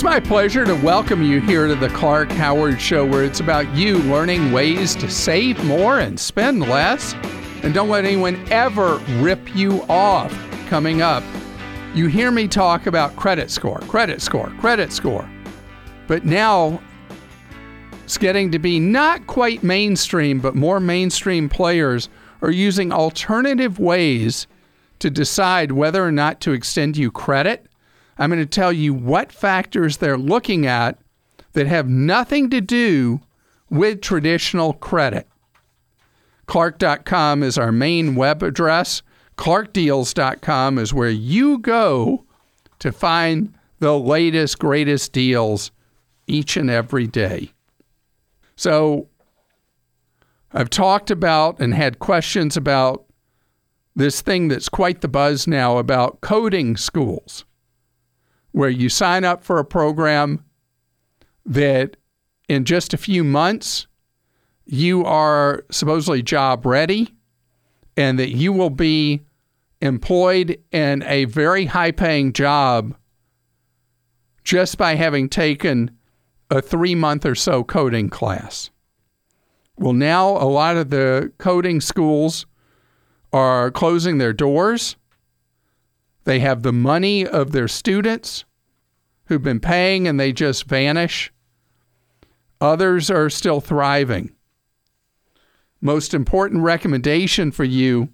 It's my pleasure to welcome you here to the Clark Howard Show, where it's about you learning ways to save more and spend less. And don't let anyone ever rip you off. Coming up, you hear me talk about credit score, credit score, credit score. But now it's getting to be not quite mainstream, but more mainstream players are using alternative ways to decide whether or not to extend you credit. I'm going to tell you what factors they're looking at that have nothing to do with traditional credit. Clark.com is our main web address. ClarkDeals.com is where you go to find the latest, greatest deals each and every day. So, I've talked about and had questions about this thing that's quite the buzz now about coding schools, where you sign up for a program that in just a few months you are supposedly job ready and that you will be employed in a very high paying job just by having taken a three month or so coding class. Well, now a lot of the coding schools are closing their doors. They have the money of their students who've been paying and they just vanish. Others are still thriving. Most important recommendation for you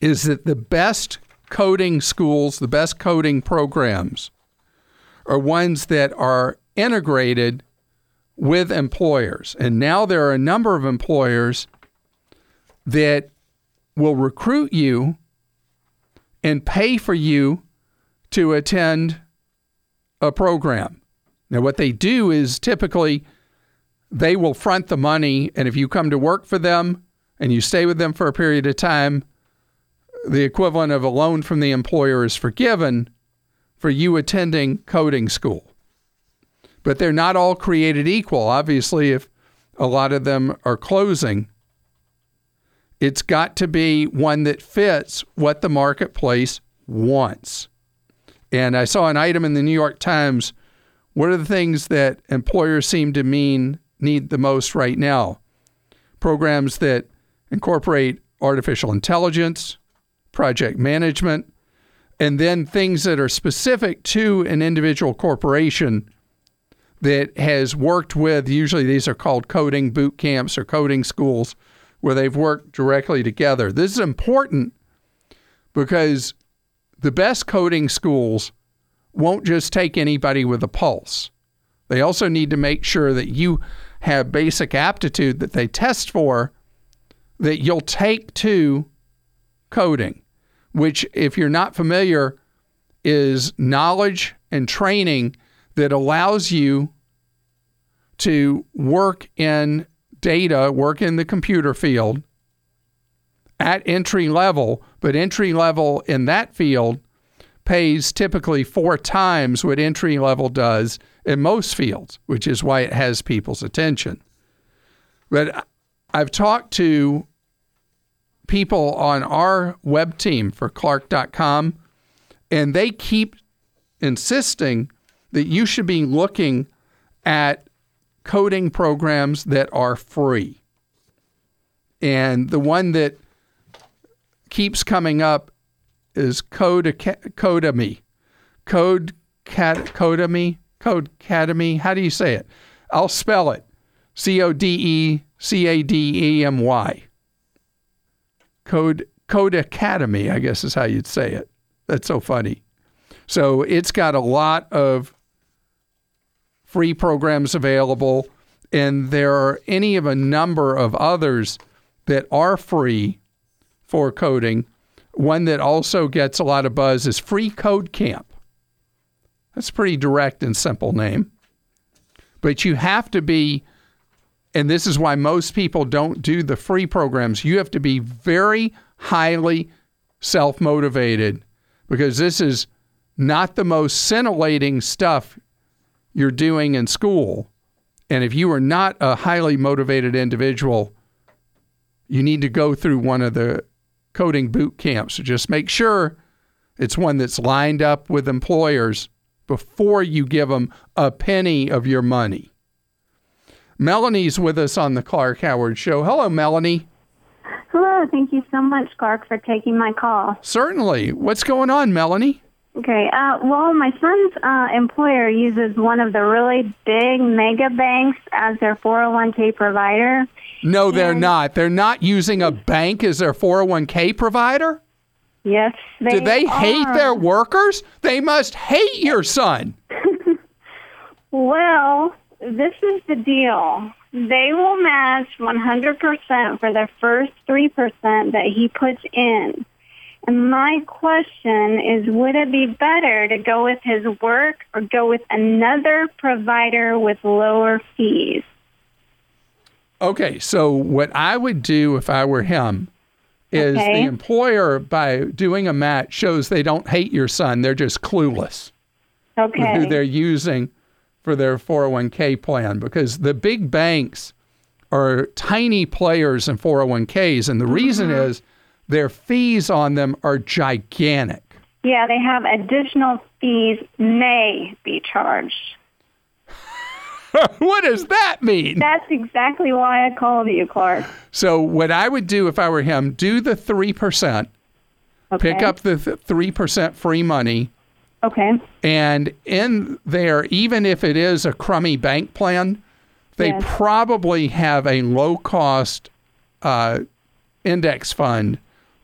is that the best coding schools, the best coding programs, are ones that are integrated with employers. And now there are a number of employers that will recruit you and pay for you to attend a program. Now, what they do is typically they will front the money, and if you come to work for them and you stay with them for a period of time, the equivalent of a loan from the employer is forgiven for you attending coding school. But they're not all created equal. Obviously, if a lot of them are closing, it's got to be one that fits what the marketplace wants. And I saw an item in the New York Times. What are the things that employers seem to mean need the most right now? Programs that incorporate artificial intelligence, project management, and then things that are specific to an individual corporation that has worked with, usually these are called coding boot camps or coding schools, where they've worked directly together. This is important because the best coding schools won't just take anybody with a pulse. They also need to make sure that you have basic aptitude that they test for that you'll take to coding, which, if you're not familiar, is knowledge and training that allows you to work in data, work in the computer field at entry level, but entry level in that field pays typically four times what entry level does in most fields, which is why it has people's attention. But I've talked to people on our web team for Clark.com, and they keep insisting that you should be looking at coding programs that are free. And the one that keeps coming up is Code Codemy. Code Cat Codemy. Code Academy. How do you say it? I'll spell it. C O D E C A D E M Y. Code Code Academy, I guess is how you'd say it. That's so funny. So it's got a lot of free programs available, and there are any of a number of others that are free for coding. One that also gets a lot of buzz is Free Code Camp. That's a pretty direct and simple name. But you have to be, and this is why most people don't do the free programs, you have to be very highly self motivated because this is not the most scintillating stuff you're doing in school. And if you are not a highly motivated individual, you need to go through one of the coding boot camps. So just make sure it's one that's lined up with employers before you give them a penny of your money. Melanie's with us on the Clark Howard Show. Hello, Melanie. Hello, thank you so much, Clark, for taking my call. Certainly. What's going on, Melanie? Okay, uh, well, my son's uh, employer uses one of the really big mega banks as their 401k provider. No, they're not. They're not using a bank as their 401k provider? Yes, they Do they hate their workers? They must hate your son. Well, this is the deal. They will match 100% for the first 3% that he puts in. And my question is, would it be better to go with his work or go with another provider with lower fees? Okay, so what I would do if I were him is Okay. the employer, by doing a match, shows they don't hate your son. They're just clueless with who they're using for their 401k plan because the big banks are tiny players in 401ks. And the reason Mm-hmm. is their fees on them are gigantic. Yeah, they have additional fees may be charged. what does that mean? That's exactly why I called you, Clark. So, what I would do if I were him, do the 3%, Okay. pick up the th- 3% free money. Okay. And in there, even if it is a crummy bank plan, they Yes. probably have a low cost uh, index fund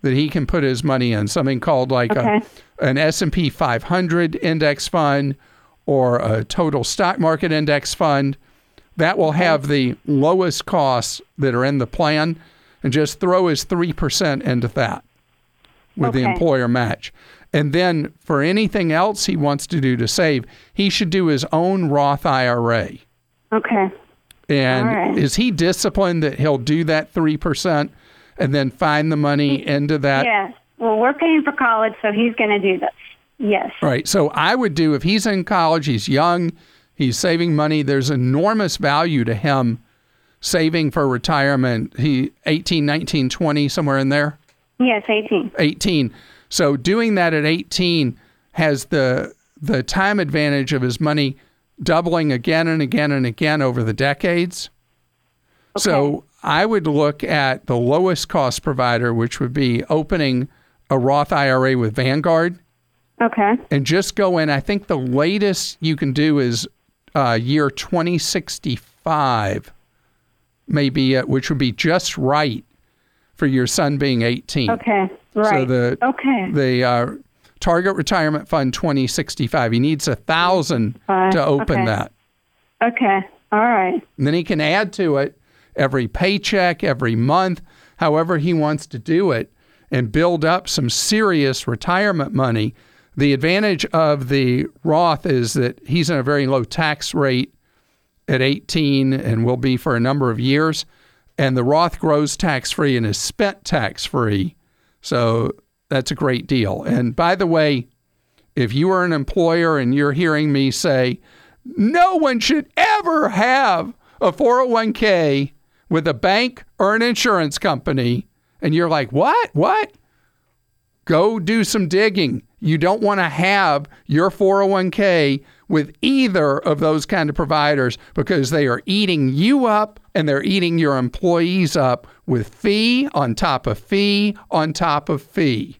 that he can put his money in, something called like Okay. a, an S&P 500 index fund or a total stock market index fund. That will have the lowest costs that are in the plan and just throw his 3% into that with the employer match. And then for anything else he wants to do to save, he should do his own Roth IRA. Okay. And right. is he disciplined that he'll do that 3% and then find the money into that? Yes. Well, we're paying for college, so he's going to do this. Yes. Right. So I would do if he's in college, he's young, he's saving money, there's enormous value to him saving for retirement. He 18, 19, 20 somewhere in there. Yes, 18. 18. So doing that at 18 has the the time advantage of his money doubling again and again and again over the decades. Okay. So I would look at the lowest cost provider, which would be opening a Roth IRA with Vanguard, Okay. and just go in. I think the latest you can do is uh, year 2065, maybe, uh, which would be just right for your son being 18. Okay. Right. So the okay. the uh, Target Retirement Fund 2065. He needs a thousand to open okay. that. Okay. All right. And then he can add to it every paycheck, every month, however he wants to do it, and build up some serious retirement money. The advantage of the Roth is that he's in a very low tax rate at 18 and will be for a number of years. And the Roth grows tax free and is spent tax free. So that's a great deal. And by the way, if you are an employer and you're hearing me say, no one should ever have a 401k with a bank or an insurance company, and you're like, what? What? Go do some digging. You don't want to have your 401k with either of those kind of providers because they are eating you up and they're eating your employees up with fee on top of fee on top of fee.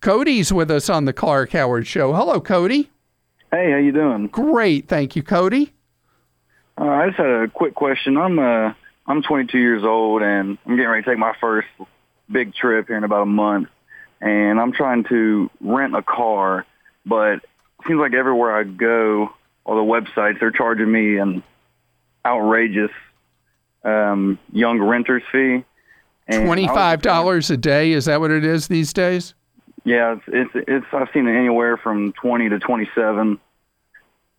Cody's with us on the Clark Howard Show. Hello, Cody. Hey, how you doing? Great. Thank you, Cody. Uh, I just had a quick question. I'm uh I'm 22 years old and I'm getting ready to take my first big trip here in about a month, and I'm trying to rent a car, but it seems like everywhere I go, all the websites they're charging me an outrageous um, young renters fee. And Twenty-five dollars a day. Is that what it is these days? Yeah, it's, it's it's I've seen it anywhere from twenty to twenty seven,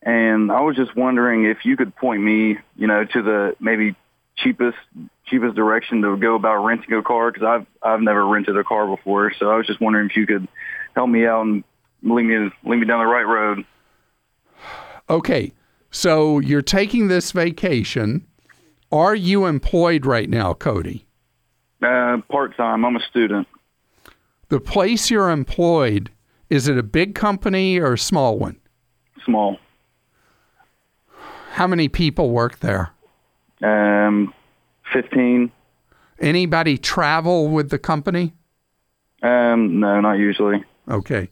and I was just wondering if you could point me, you know, to the maybe cheapest cheapest direction to go about renting a car because I've I've never rented a car before, so I was just wondering if you could help me out and lead me lead me down the right road. Okay. So you're taking this vacation. Are you employed right now, Cody? Uh, Part time. I'm a student. The place you're employed Is it a big company or a small one? Small. How many people work there? Um, 15. Anybody travel with the company? Um, no, not usually. Okay.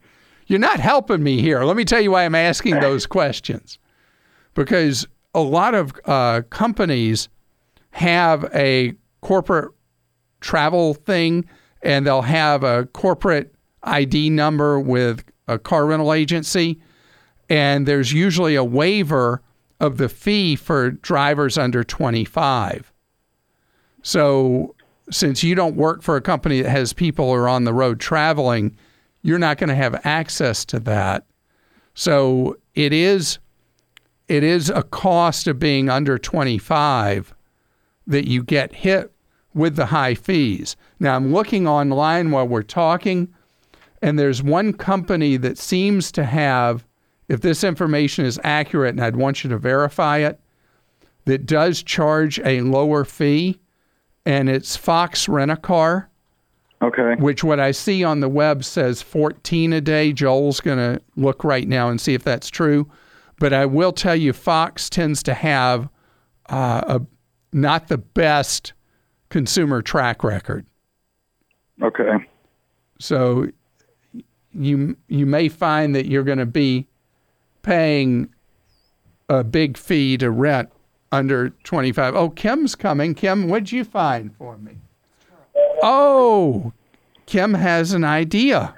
You're not helping me here. Let me tell you why I'm asking those questions. Because a lot of uh, companies have a corporate travel thing and they'll have a corporate ID number with a car rental agency. And there's usually a waiver of the fee for drivers under 25. So, since you don't work for a company that has people who are on the road traveling, you're not going to have access to that. So, it is it is a cost of being under 25 that you get hit with the high fees. Now, I'm looking online while we're talking, and there's one company that seems to have, if this information is accurate, and I'd want you to verify it, that does charge a lower fee, and it's Fox Rent a Car, Okay. which what I see on the web says 14 a day. Joel's going to look right now and see if that's true. But I will tell you, Fox tends to have uh, a, not the best consumer track record. Okay. So you you may find that you're going to be paying a big fee to rent under 25. Oh, Kim's coming. Kim, what'd you find for me? Oh, Kim has an idea.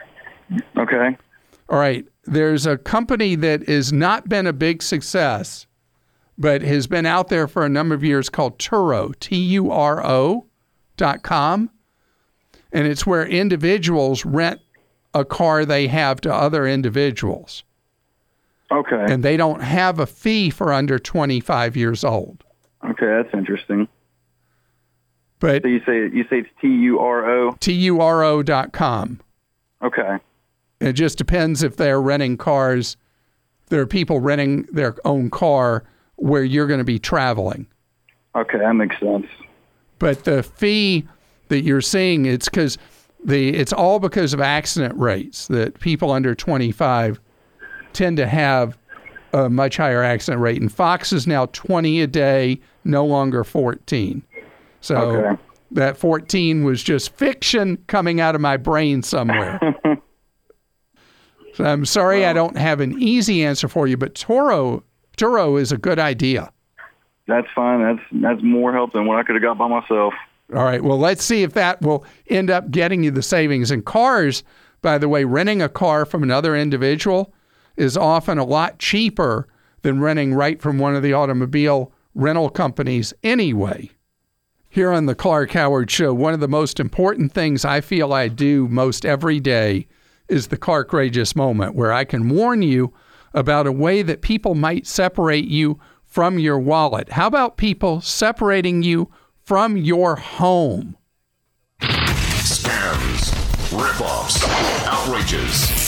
Okay. All right. There's a company that has not been a big success, but has been out there for a number of years called Turo, T U R O dot com. And it's where individuals rent a car they have to other individuals. Okay. And they don't have a fee for under 25 years old. Okay, that's interesting. But So you say you say it's T U R O. T U R O dot com. Okay. It just depends if they're renting cars. There are people renting their own car where you're going to be traveling. Okay, that makes sense. But the fee that you're seeing, it's because the it's all because of accident rates that people under 25 tend to have a much higher accident rate. And Fox is now 20 a day, no longer 14. So Okay. that 14 was just fiction coming out of my brain somewhere. so I'm sorry I don't have an easy answer for you, but Toro Turo is a good idea. That's fine. That's that's more help than what I could have got by myself. All right. Well, let's see if that will end up getting you the savings. And cars, by the way, renting a car from another individual is often a lot cheaper than renting right from one of the automobile rental companies anyway. Here on the Clark Howard Show, one of the most important things I feel I do most every day is the Clark Rageous moment, where I can warn you about a way that people might separate you from your wallet. How about people separating you from your home? Scams, ripoffs, outrages.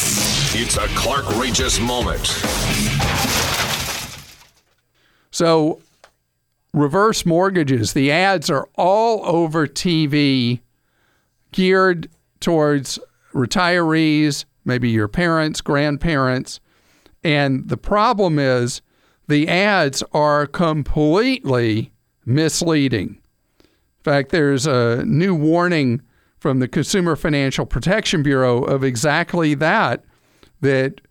It's a Clark Rageous moment. So, reverse mortgages, the ads are all over TV geared towards retirees, maybe your parents, grandparents. And the problem is the ads are completely misleading. In fact, there's a new warning from the Consumer Financial Protection Bureau of exactly that that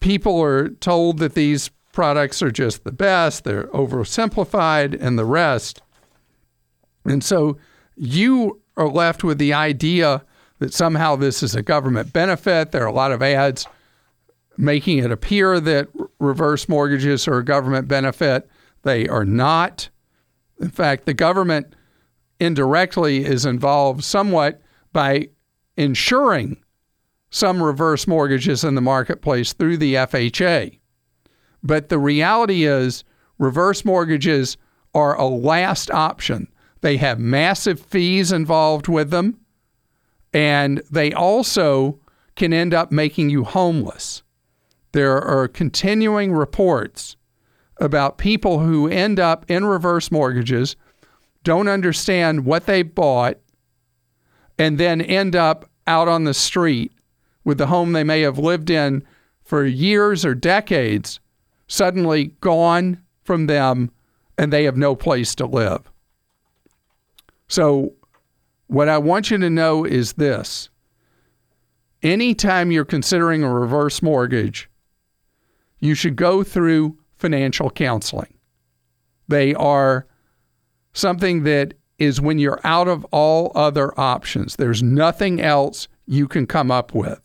people are told that these products are just the best, they're oversimplified, and the rest. And so you are left with the idea that somehow this is a government benefit. There are a lot of ads making it appear that reverse mortgages are a government benefit. They are not. In fact, the government indirectly is involved somewhat by insuring some reverse mortgages in the marketplace through the FHA. But the reality is, reverse mortgages are a last option. They have massive fees involved with them, and they also can end up making you homeless. There are continuing reports about people who end up in reverse mortgages, don't understand what they bought, and then end up out on the street with the home they may have lived in for years or decades suddenly gone from them and they have no place to live. So, what I want you to know is this anytime you're considering a reverse mortgage, you should go through financial counseling. They are something that is when you're out of all other options. There's nothing else you can come up with.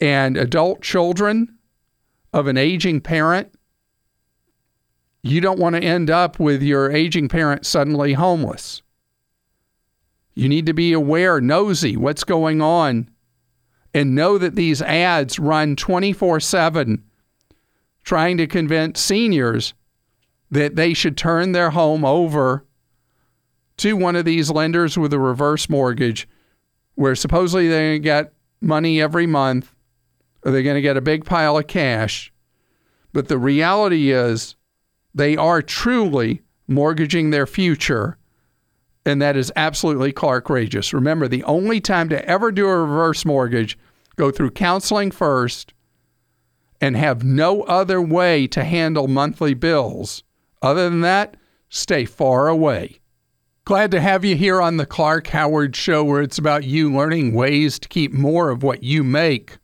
And adult children of an aging parent, you don't want to end up with your aging parent suddenly homeless. You need to be aware, nosy, what's going on, and know that these ads run 24 7 trying to convince seniors that they should turn their home over to one of these lenders with a reverse mortgage where supposedly to get money every month or they're going to get a big pile of cash. But the reality is they are truly mortgaging their future. And that is absolutely Clark Rageous. Remember, the only time to ever do a reverse mortgage, go through counseling first and have no other way to handle monthly bills. Other than that, stay far away. Glad to have you here on the Clark Howard Show, where it's about you learning ways to keep more of what you make.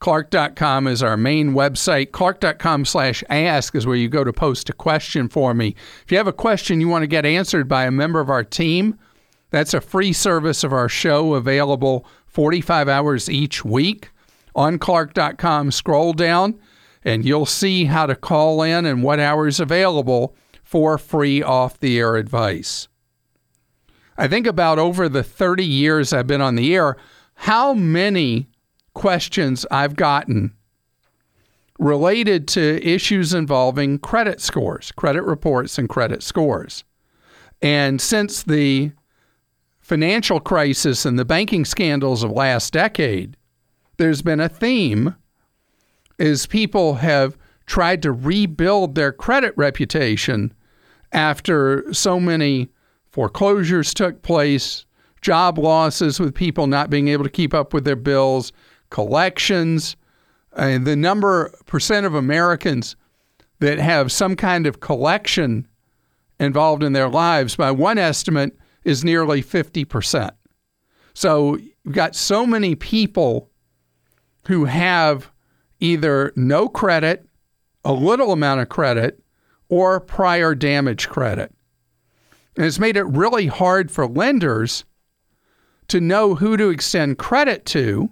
Clark.com is our main website. Clark.com slash ask is where you go to post a question for me. If you have a question you want to get answered by a member of our team, that's a free service of our show available 45 hours each week. On Clark.com, scroll down and you'll see how to call in and what hours available for free off the air advice. I think about over the 30 years I've been on the air, how many questions I've gotten related to issues involving credit scores, credit reports, and credit scores. And since the financial crisis and the banking scandals of last decade, there's been a theme is people have tried to rebuild their credit reputation after so many foreclosures took place, job losses with people not being able to keep up with their bills, collections, and the number percent of Americans that have some kind of collection involved in their lives, by one estimate, is nearly 50%. So you've got so many people who have either no credit, a little amount of credit, or prior damage credit. And it's made it really hard for lenders to know who to extend credit to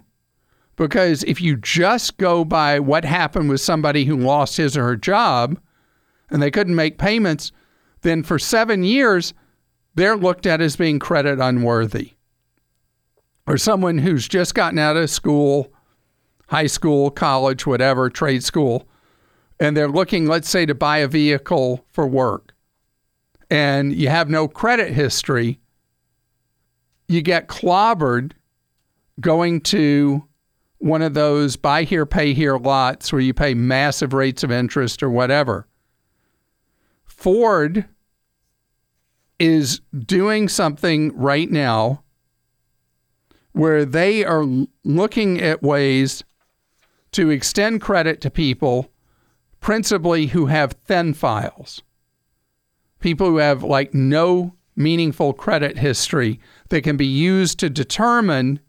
because if you just go by what happened with somebody who lost his or her job and they couldn't make payments, then for seven years, they're looked at as being credit unworthy. Or someone who's just gotten out of school, high school, college, whatever, trade school, and they're looking, let's say, to buy a vehicle for work and you have no credit history, you get clobbered going to one of those buy here, pay here lots where you pay massive rates of interest or whatever. Ford is doing something right now where they are looking at ways to extend credit to people, principally who have thin files people who have like no meaningful credit history that can be used to determine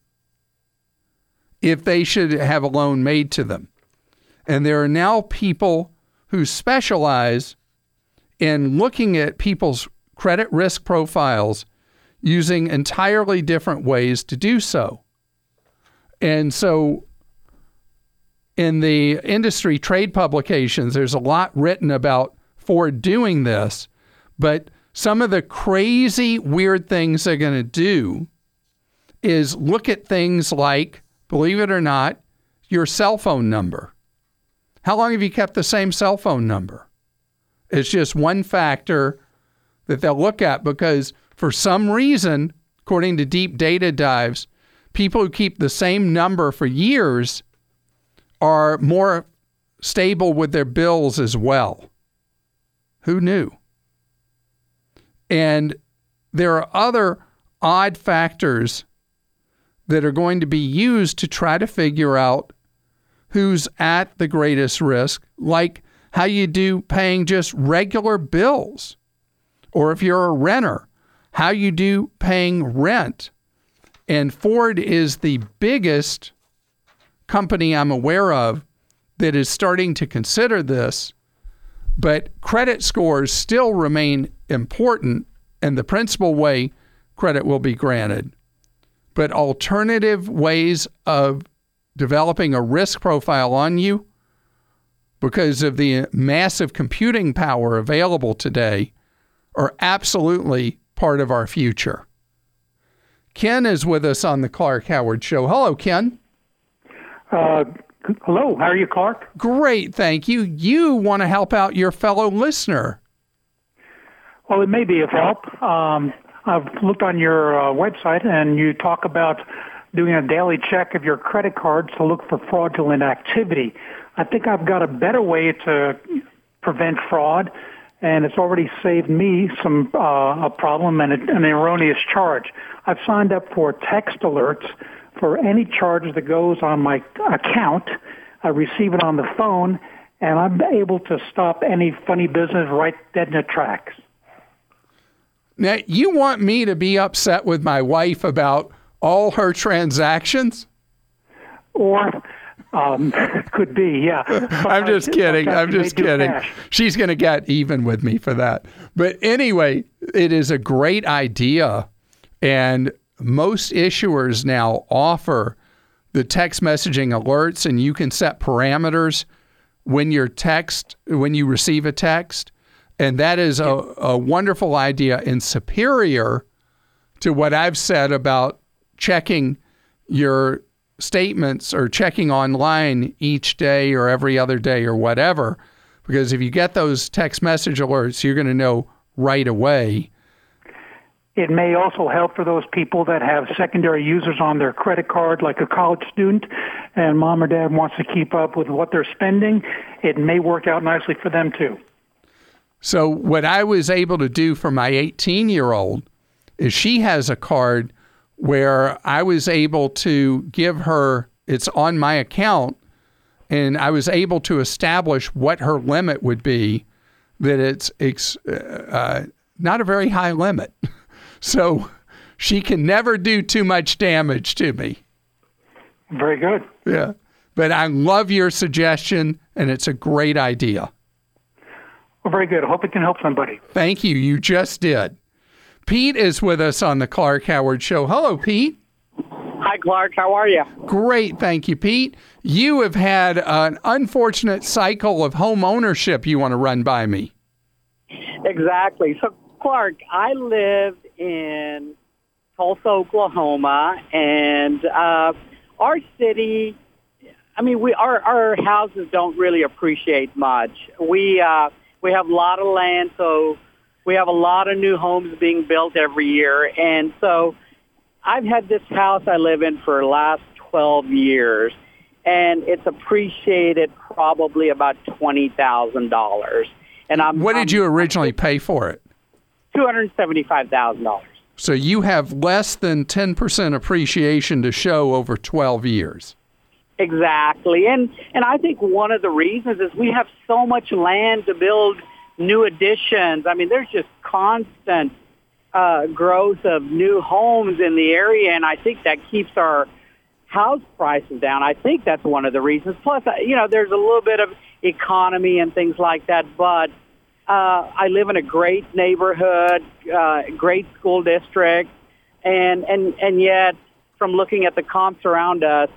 if they should have a loan made to them. And there are now people who specialize in looking at people's credit risk profiles using entirely different ways to do so. And so in the industry trade publications, there's a lot written about Ford doing this but some of the crazy, weird things they're going to do is look at things like, believe it or not, your cell phone number. How long have you kept the same cell phone number? It's just one factor that they'll look at because for some reason, according to deep data dives, people who keep the same number for years are more stable with their bills as well. Who knew? And there are other odd factors that are going to be used to try to figure out who's at the greatest risk, like how you do paying just regular bills, or if you're a renter, how you do paying rent. And Ford is the biggest company I'm aware of that is starting to consider this, but credit scores still remain important, and the principal way credit will be granted. But alternative ways of developing a risk profile on you because of the massive computing power available today are absolutely part of our future. Ken is with us on the Clark Howard Show. Hello, Ken. Uh, hello, how are you, Clark? Great, thank you. You want to help out your fellow listener. Well, it may be of help. Um, I've looked on your uh, website and you talk about doing a daily check of your credit cards to look for fraudulent activity. I think I've got a better way to prevent fraud, and it's already saved me some uh, a problem and an erroneous charge. I've signed up for text alerts for any charge that goes on my account. I receive it on the phone, and I'm able to stop any funny business right dead in the tracks. Now, you want me to be upset with my wife about all her transactions? Or um, could be, yeah. I'm just kidding. I'm just kidding. She's going to get even with me for that. But anyway, it is a great idea. And most issuers now offer the text messaging alerts, and you can set parameters when your text, when you receive a text. And that is a, a wonderful idea and superior to what I've said about checking your statements or checking online each day or every other day or whatever. Because if you get those text message alerts, you're going to know right away. It may also help for those people that have secondary users on their credit card, like a college student, and mom or dad wants to keep up with what they're spending. It may work out nicely for them too. So, what I was able to do for my 18 year old is she has a card where I was able to give her, it's on my account, and I was able to establish what her limit would be, that it's, it's uh, not a very high limit. so she can never do too much damage to me. Very good. Yeah. But I love your suggestion, and it's a great idea. Well, very good. I hope it can help somebody. Thank you. You just did. Pete is with us on the Clark Howard Show. Hello, Pete. Hi, Clark. How are you? Great. Thank you, Pete. You have had an unfortunate cycle of home ownership you want to run by me. Exactly. So, Clark, I lived in Tulsa, Oklahoma, and uh, our city. I mean, we our our houses don't really appreciate much. We uh, we have a lot of land, so we have a lot of new homes being built every year. And so I've had this house I live in for the last 12 years, and it's appreciated probably about $20,000. And I'm What did I'm, you originally pay for it? $275,000. So you have less than 10% appreciation to show over 12 years. Exactly. And and I think one of the reasons is we have so much land to build new additions. I mean, there's just constant uh, growth of new homes in the area, and I think that keeps our house prices down. I think that's one of the reasons. Plus, uh, you know, there's a little bit of economy and things like that, but uh, I live in a great neighborhood, uh, great school district, and and and yet, from looking at the comps around us,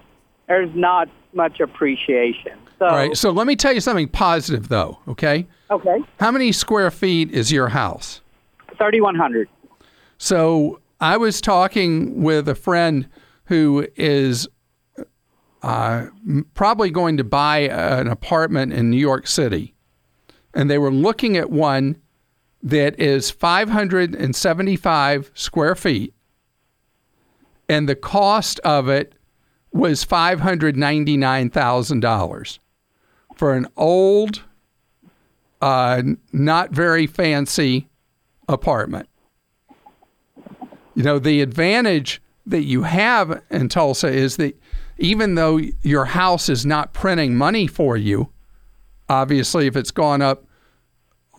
there's not much appreciation. So, All right. So let me tell you something positive, though. Okay. Okay. How many square feet is your house? 3,100. So I was talking with a friend who is uh, probably going to buy an apartment in New York City, and they were looking at one that is 575 square feet, and the cost of it was $599,000 for an old, uh, not very fancy apartment. You know, the advantage that you have in Tulsa is that even though your house is not printing money for you, obviously, if it's gone up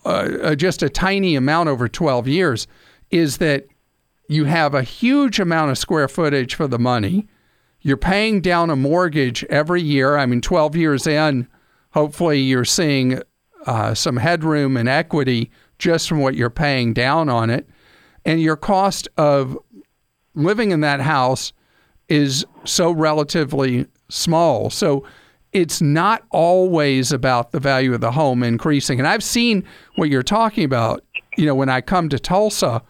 uh, uh, just a tiny amount over 12 years, is that you have a huge amount of square footage for the money. You're paying down a mortgage every year. I mean, 12 years in, hopefully, you're seeing uh, some headroom and equity just from what you're paying down on it. And your cost of living in that house is so relatively small. So it's not always about the value of the home increasing. And I've seen what you're talking about, you know, when I come to Tulsa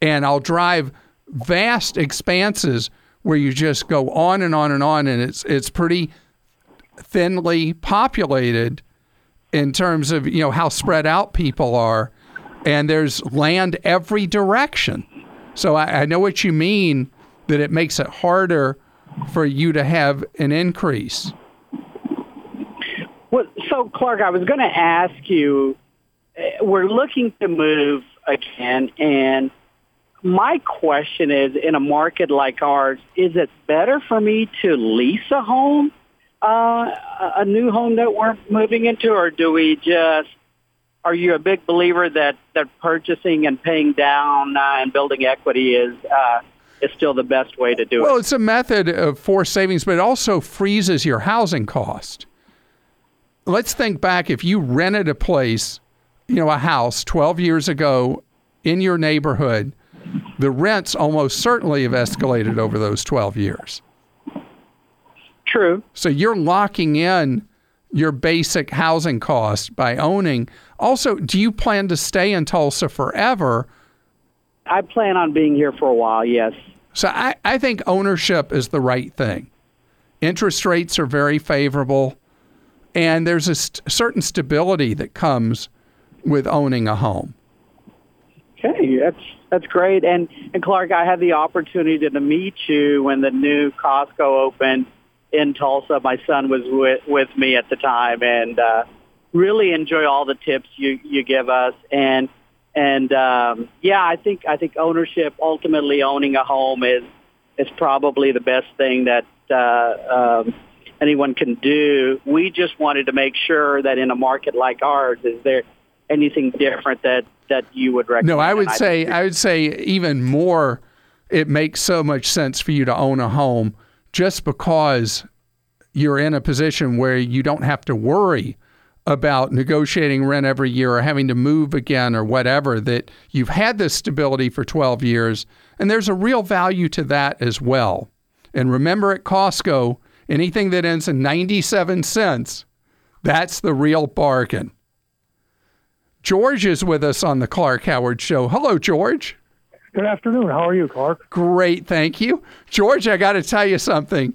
and I'll drive vast expanses where you just go on and on and on and it's it's pretty thinly populated in terms of, you know, how spread out people are and there's land every direction. So I, I know what you mean that it makes it harder for you to have an increase. Well, so Clark, I was going to ask you. uh, We're looking to move again, and my question is: in a market like ours, is it better for me to lease a home, uh, a new home that we're moving into, or do we just? Are you a big believer that that purchasing and paying down uh, and building equity is uh, is still the best way to do Well, it? Well, it's a method of forced savings, but it also freezes your housing cost. Let's think back if you rented a place, you know, a house 12 years ago in your neighborhood, the rents almost certainly have escalated over those 12 years. True. So you're locking in your basic housing cost by owning. Also, do you plan to stay in Tulsa forever? I plan on being here for a while. Yes. So I, I think ownership is the right thing. Interest rates are very favorable, and there's a st- certain stability that comes with owning a home. Okay, that's that's great. And and Clark, I had the opportunity to meet you when the new Costco opened in Tulsa. My son was with with me at the time, and uh, really enjoy all the tips you you give us. And and um, yeah, I think I think ownership, ultimately owning a home, is is probably the best thing that uh, um, anyone can do. We just wanted to make sure that in a market like ours, is there anything different that that you would recommend? No, I would say I would say even more. It makes so much sense for you to own a home just because you're in a position where you don't have to worry about negotiating rent every year or having to move again or whatever. That you've had this stability for 12 years, and there's a real value to that as well. And remember, at Costco, anything that ends in 97 cents, that's the real bargain. George is with us on the Clark Howard Show. Hello, George. Good afternoon. How are you, Clark? Great, thank you. George, I got to tell you something.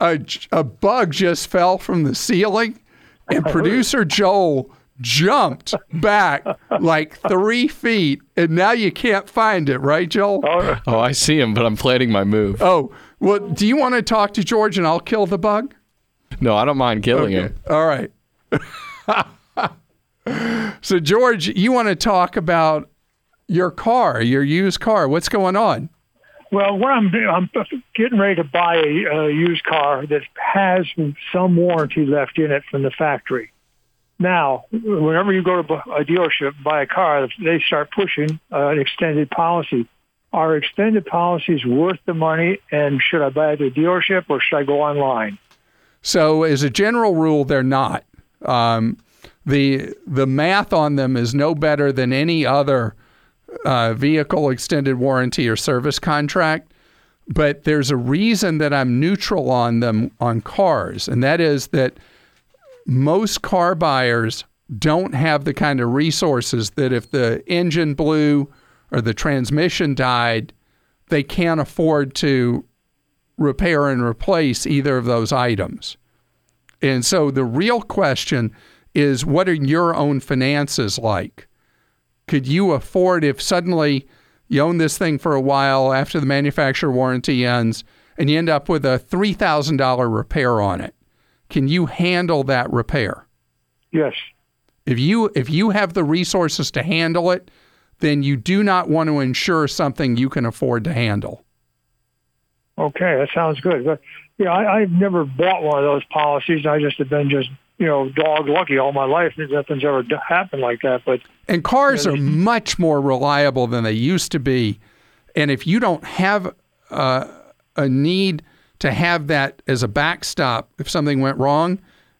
A, a bug just fell from the ceiling, and producer Joel jumped back like three feet, and now you can't find it, right, Joel? Oh, oh I see him, but I'm planning my move. Oh, well, do you want to talk to George and I'll kill the bug? No, I don't mind killing him. All right. so, George, you want to talk about your car, your used car. What's going on? Well, what I'm doing, I'm getting ready to buy a, a used car that has some warranty left in it from the factory. Now, whenever you go to a dealership buy a car, they start pushing uh, an extended policy. Are extended policies worth the money? And should I buy at a dealership or should I go online? So, as a general rule, they're not. Um, the the math on them is no better than any other uh, vehicle extended warranty or service contract. But there's a reason that I'm neutral on them on cars, and that is that most car buyers don't have the kind of resources that if the engine blew or the transmission died, they can't afford to repair and replace either of those items. And so the real question is what are your own finances like? Could you afford if suddenly you own this thing for a while after the manufacturer warranty ends and you end up with a $3,000 repair on it? Can you handle that repair? Yes. If you if you have the resources to handle it, then you do not want to insure something you can afford to handle. Okay, that sounds good. But yeah, I, I've never bought one of those policies. I just have been just you know dog lucky all my life. Nothing's ever happened like that. But And cars are much more reliable than they used to be. And if you don't have uh, a need to have that as a backstop if something went wrong,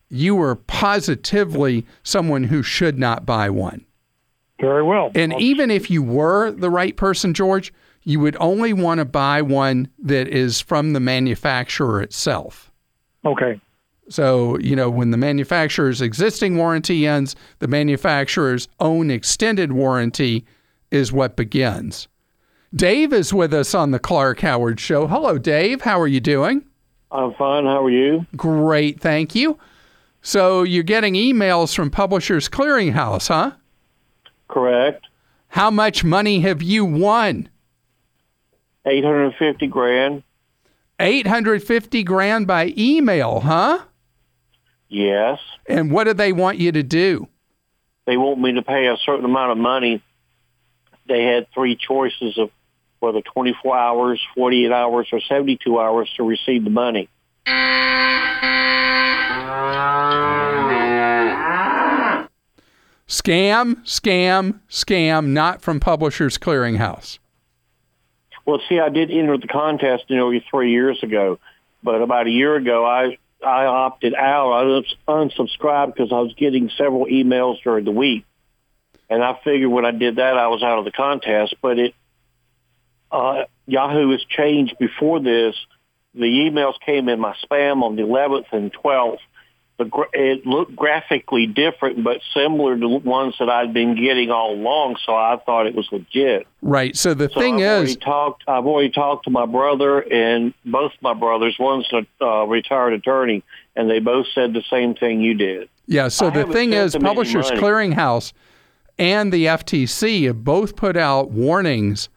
you are positively someone who should not buy one. very well. And even if you were the right person, George, you would only want to buy one that is from the manufacturer itself. okay, So, you know, when the manufacturer's existing warranty ends, the manufacturer's own extended warranty is what begins. Dave is with us on the Clark Howard Show. Hello, Dave. How are you doing? I'm fine. How are you? Great, thank you. So, you're getting emails from Publishers Clearinghouse, huh? Correct. How much money have you won? 850 grand. 850 grand by email, huh? Yes. And what do they want you to do? They want me to pay a certain amount of money. They had three choices of whether 24 hours, 48 hours, or 72 hours to receive the money. Scam, scam, scam, not from Publishers Clearinghouse. Well, see, I did enter the contest nearly three years ago, but about a year ago, I I opted out. I uns- unsubscribed because I was getting several emails during the week, and I figured when I did that, I was out of the contest. But it uh, Yahoo has changed before this. The emails came in my spam on the 11th and 12th. It looked graphically different, but similar to ones that I'd been getting all along. So I thought it was legit. Right. So the So thing I've is, talked. I've already talked to my brother and both my brothers. One's a uh, retired attorney, and they both said the same thing you did. yeah, so I the thing is, Publishers. Clearinghouse and the FTC have both put out warnings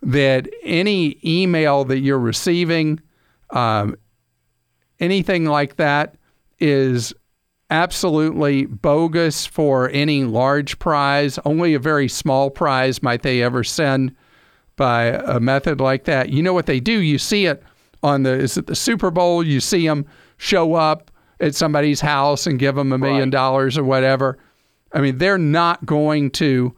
that any email that you're receiving, um, anything like that, is absolutely bogus for any large prize. Only a very small prize might they ever send by a method like that. You know what they do? You see it on the is it the Super Bowl? You see them show up at somebody's house and give them a million dollars or whatever. I mean, they're not going to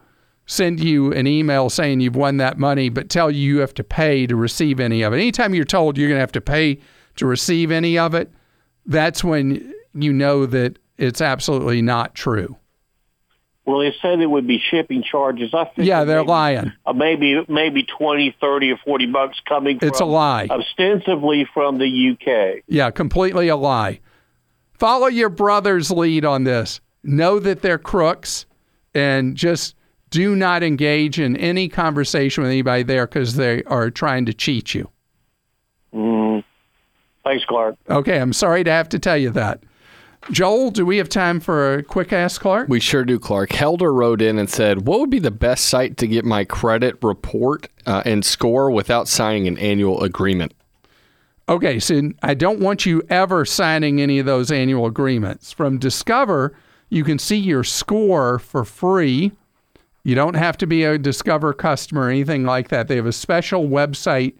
send you an email saying you've won that money, but tell you you have to pay to receive any of it. Anytime you're told you're going to have to pay to receive any of it, that's when you know that it's absolutely not true. Well, they said it would be shipping charges. I think Yeah, they're lying. uh, maybe maybe twenty, thirty, or forty bucks coming. It's a lie. Ostensibly from the UK. Yeah, completely a lie. Follow your brother's lead on this. Know that they're crooks and just do not engage in any conversation with anybody there because they are trying to cheat you. Mm. Thanks, Clark. Okay, I'm sorry to have to tell you that. Joel, do we have time for a quick ask Clark? We sure do, Clark. Helder wrote in and said, What would be the best site to get my credit report uh, and score without signing an annual agreement? Okay, so I don't want you ever signing any of those annual agreements. From Discover, you can see your score for free. You don't have to be a Discover customer or anything like that. They have a special website,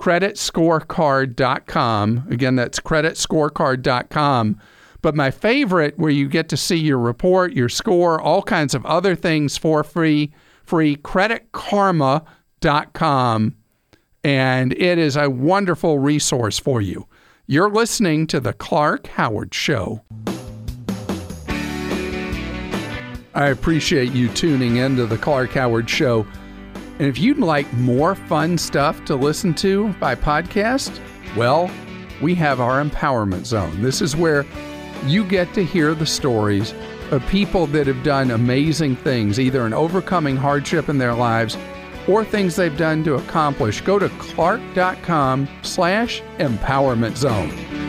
creditscorecard.com. Again, that's creditscorecard.com. But my favorite, where you get to see your report, your score, all kinds of other things for free, free creditkarma.com and it is a wonderful resource for you. You're listening to The Clark Howard Show. I appreciate you tuning into The Clark Howard Show. And if you'd like more fun stuff to listen to by podcast, well, we have our Empowerment Zone. This is where you get to hear the stories of people that have done amazing things, either in overcoming hardship in their lives or things they've done to accomplish, go to clark.com slash empowerment zone.